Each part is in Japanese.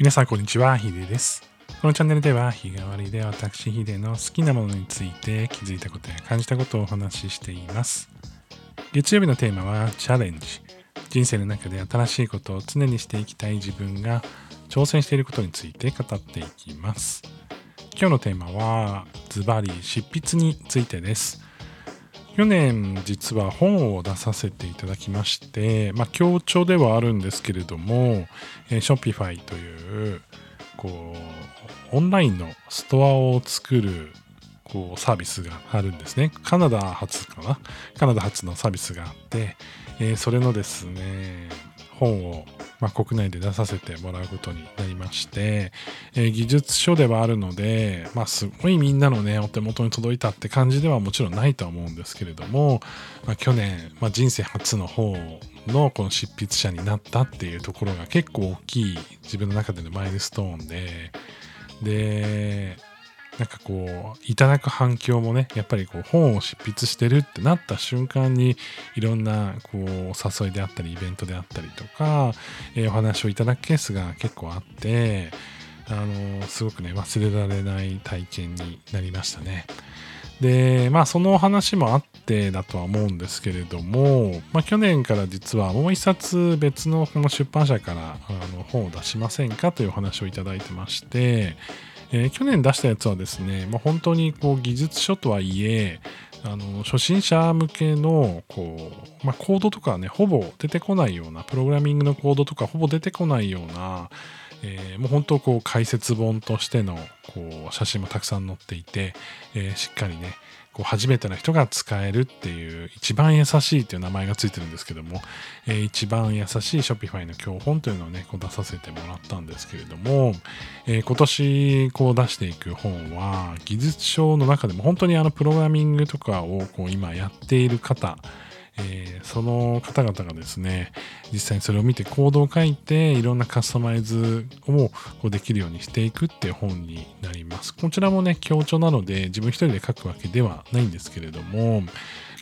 皆さんこんにちは、ヒデです。このチャンネルでは日替わりで私ヒデの好きなものについて気づいたことや感じたことをお話ししています。月曜日のテーマはチャレンジ。人生の中で新しいことを常にしていきたい自分が挑戦していることについて語っていきます。今日のテーマはズバリ執筆についてです。去年実は本を出させていただきまして、まあ強調ではあるんですけれども、えー Shopify というこうオンラインのストアを作るこうサービスがあるんですね。カナダ発かな？カナダ発のサービスがあって、えーそれのですね、本を、まあ、国内で出させてもらうことになりまして、えー技術書ではあるので、まあ、すごいみんなのね、お手元に届いたって感じではもちろんないとは思うんですけれども、まあ、去年、まあ、人生初の本のこの執筆者になったっていうところが結構大きい自分の中でのマイルストーンで、で、なんかこう、いただく反響もね、やっぱりこう本を執筆してるってなった瞬間に、いろんなこう、誘いであったり、イベントであったりとか、えーお話をいただくケースが結構あって、あのすごくね、忘れられない体験になりましたね。で、まあそのお話もあってだとは思うんですけれども、まあ去年から実はもう一冊別のこの出版社からあの本を出しませんかというお話をいただいてまして、えー去年出したやつはですね、まあ、本当にこう技術書とはいえ、あの初心者向けのこう、まあ、コードとかねほぼ出てこないようなプログラミングのコードとかほぼ出てこないような、えーもう本当こう解説本としてのこう写真もたくさん載っていて、えーしっかりねこう初めての人が使えるっていう一番優しいという名前がついてるんですけども、えー一番優しい Shopify の教本というのをねこう出させてもらったんですけれども、えー今年こう出していく本は技術書の中でも本当にあのプログラミングとかをこう今やっている方えーその方々がですね実際にそれを見てコードを書いていろんなカスタマイズをこうできるようにしていくっていう本になります。こちらもね強調なので自分一人で書くわけではないんですけれども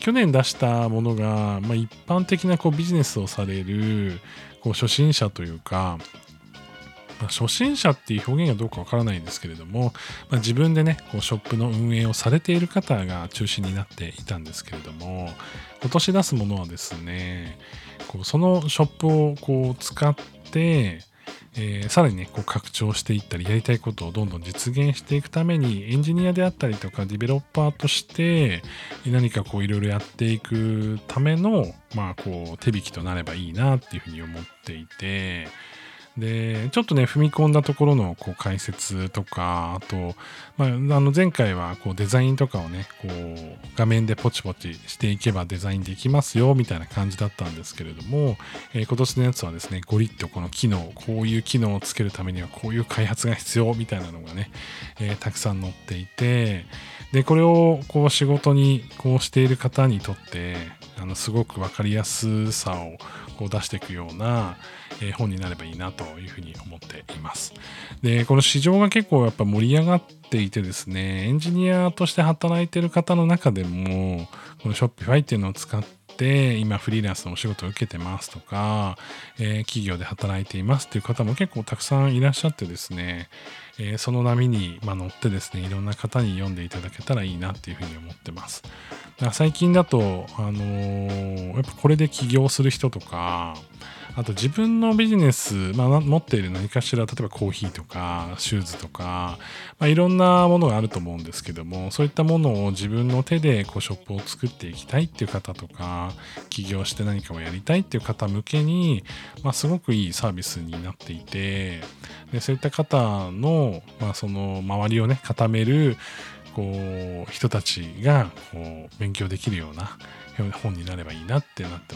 去年出したものが、まあ、一般的なこうビジネスをされるこう初心者というかまあ初心者っていう表現がどうかわからないんですけれども、まあ、自分でねこうショップの運営をされている方が中心になっていたんですけれども今年出すものはですねこうそのショップをこう使って、えーさらにねこう拡張していったりやりたいことをどんどん実現していくためにエンジニアであったりとかディベロッパーとして何かこういろいろやっていくためのまあこう手引きとなればいいなっていうふうに思っていてでちょっとね踏み込んだところのこう解説とかあと、まあ、あの前回はこうデザインとかをねこう画面でポチポチしていけばデザインできますよみたいな感じだったんですけれども、えー今年のやつはですねゴリッとこの機能こういう機能をつけるためにはこういう開発が必要みたいなのがね、えーたくさん載っていてでこれをこう仕事にこうしている方にとってあのすごく分かりやすさをこう出していくような、え本になればいいなというふうに思っています。でこの市場が結構やっぱ盛り上がっていてですねエンジニアとして働いてる方の中でもこの Shopify っていうのを使って今フリーランスのお仕事を受けてますとか、えー企業で働いていますっていう方も結構たくさんいらっしゃってですね、えーその波に、まあ、乗ってですねいろんな方に読んでいただけたらいいなっていうふうに思ってます。最近だと、あのーやっぱこれで起業する人とかあと自分のビジネス、まあ、持っている何かしら例えばコーヒーとかシューズとか、まあ、いろんなものがあると思うんですけどもそういったものを自分の手でこうショップを作っていきたいっていう方とか起業して何かをやりたいっていう方向けに、まあ、すごくいいサービスになっていてでそういった方の,、まあその周りをね固めるこう人たちがこう勉強できるような本になればいいなってなって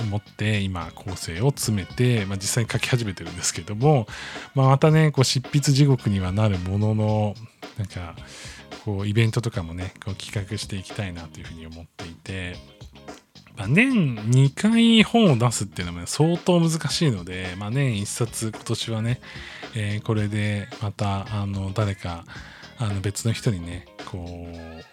思って今構成を詰めて、まあ、実際に書き始めてるんですけども、まあ、またねこう執筆地獄にはなるもののなんかこうイベントとかもねこう企画していきたいなというふうに思っていて。まあ、年2回本を出すっていうのも相当難しいので、まあ、年1冊今年はね、えーこれでまたあの誰かあの別の人にねこう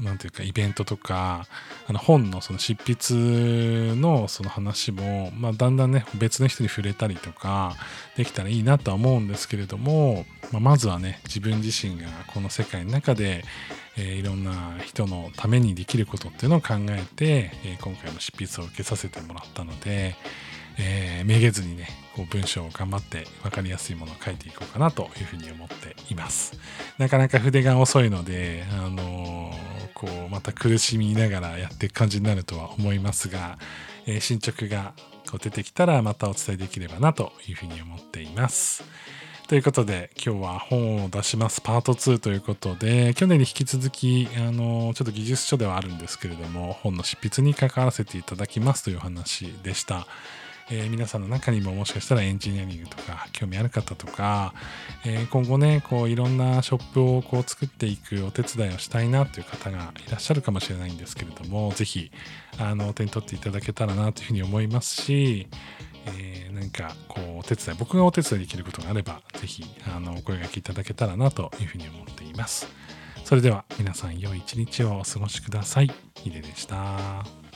なんていうか、イベントとか、あの本のその執筆のその話も、まあ、だんだんね、別の人に触れたりとか、できたらいいなとは思うんですけれども、まあ、まずはね、自分自身がこの世界の中で、えー、いろんな人のためにできることっていうのを考えて、えー、今回の執筆を受けさせてもらったので、えー、めげずにね、こう文章を頑張って分かりやすいものを書いていこうかなというふうに思っています。なかなか筆が遅いので、あのー、こうまた苦しみながらやっていく感じになるとは思いますが、えー、進捗がこう出てきたらまたお伝えできればなというふうに思っています。ということで、今日は本を出しますパート2ということで、去年に引き続き、あの、ちょっと技術書ではあるんですけれども、本の執筆に関わらせていただきますという話でした。えー、皆さんの中にももしかしたらエンジニアリングとか興味ある方とか、えー、今後ねこういろんなショップをこう作っていくお手伝いをしたいなという方がいらっしゃるかもしれないんですけれども是非あの手に取っていただけたらなというふうに思いますしえー、何かこうお手伝い僕がお手伝いできることがあれば是非あのお声がけいただけたらなというふうに思っています。それでは皆さん良い一日をお過ごしください。ヒデでした。